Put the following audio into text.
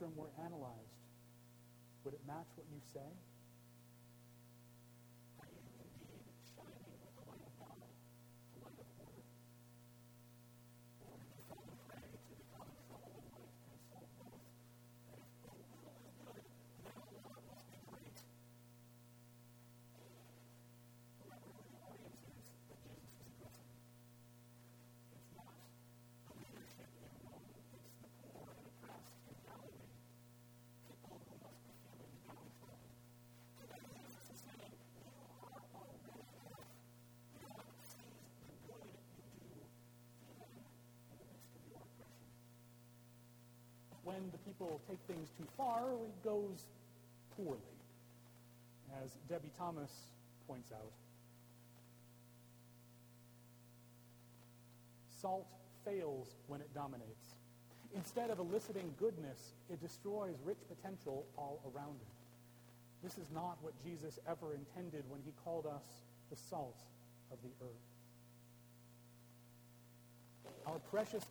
spectrum were analyzed, would it match what you say? When the people take things too far, it goes poorly, as Debie Thomas points out. Salt fails when it dominates. Instead of eliciting goodness, it destroys rich potential all around it. This is not what Jesus ever intended when he called us the salt of the earth. Our precious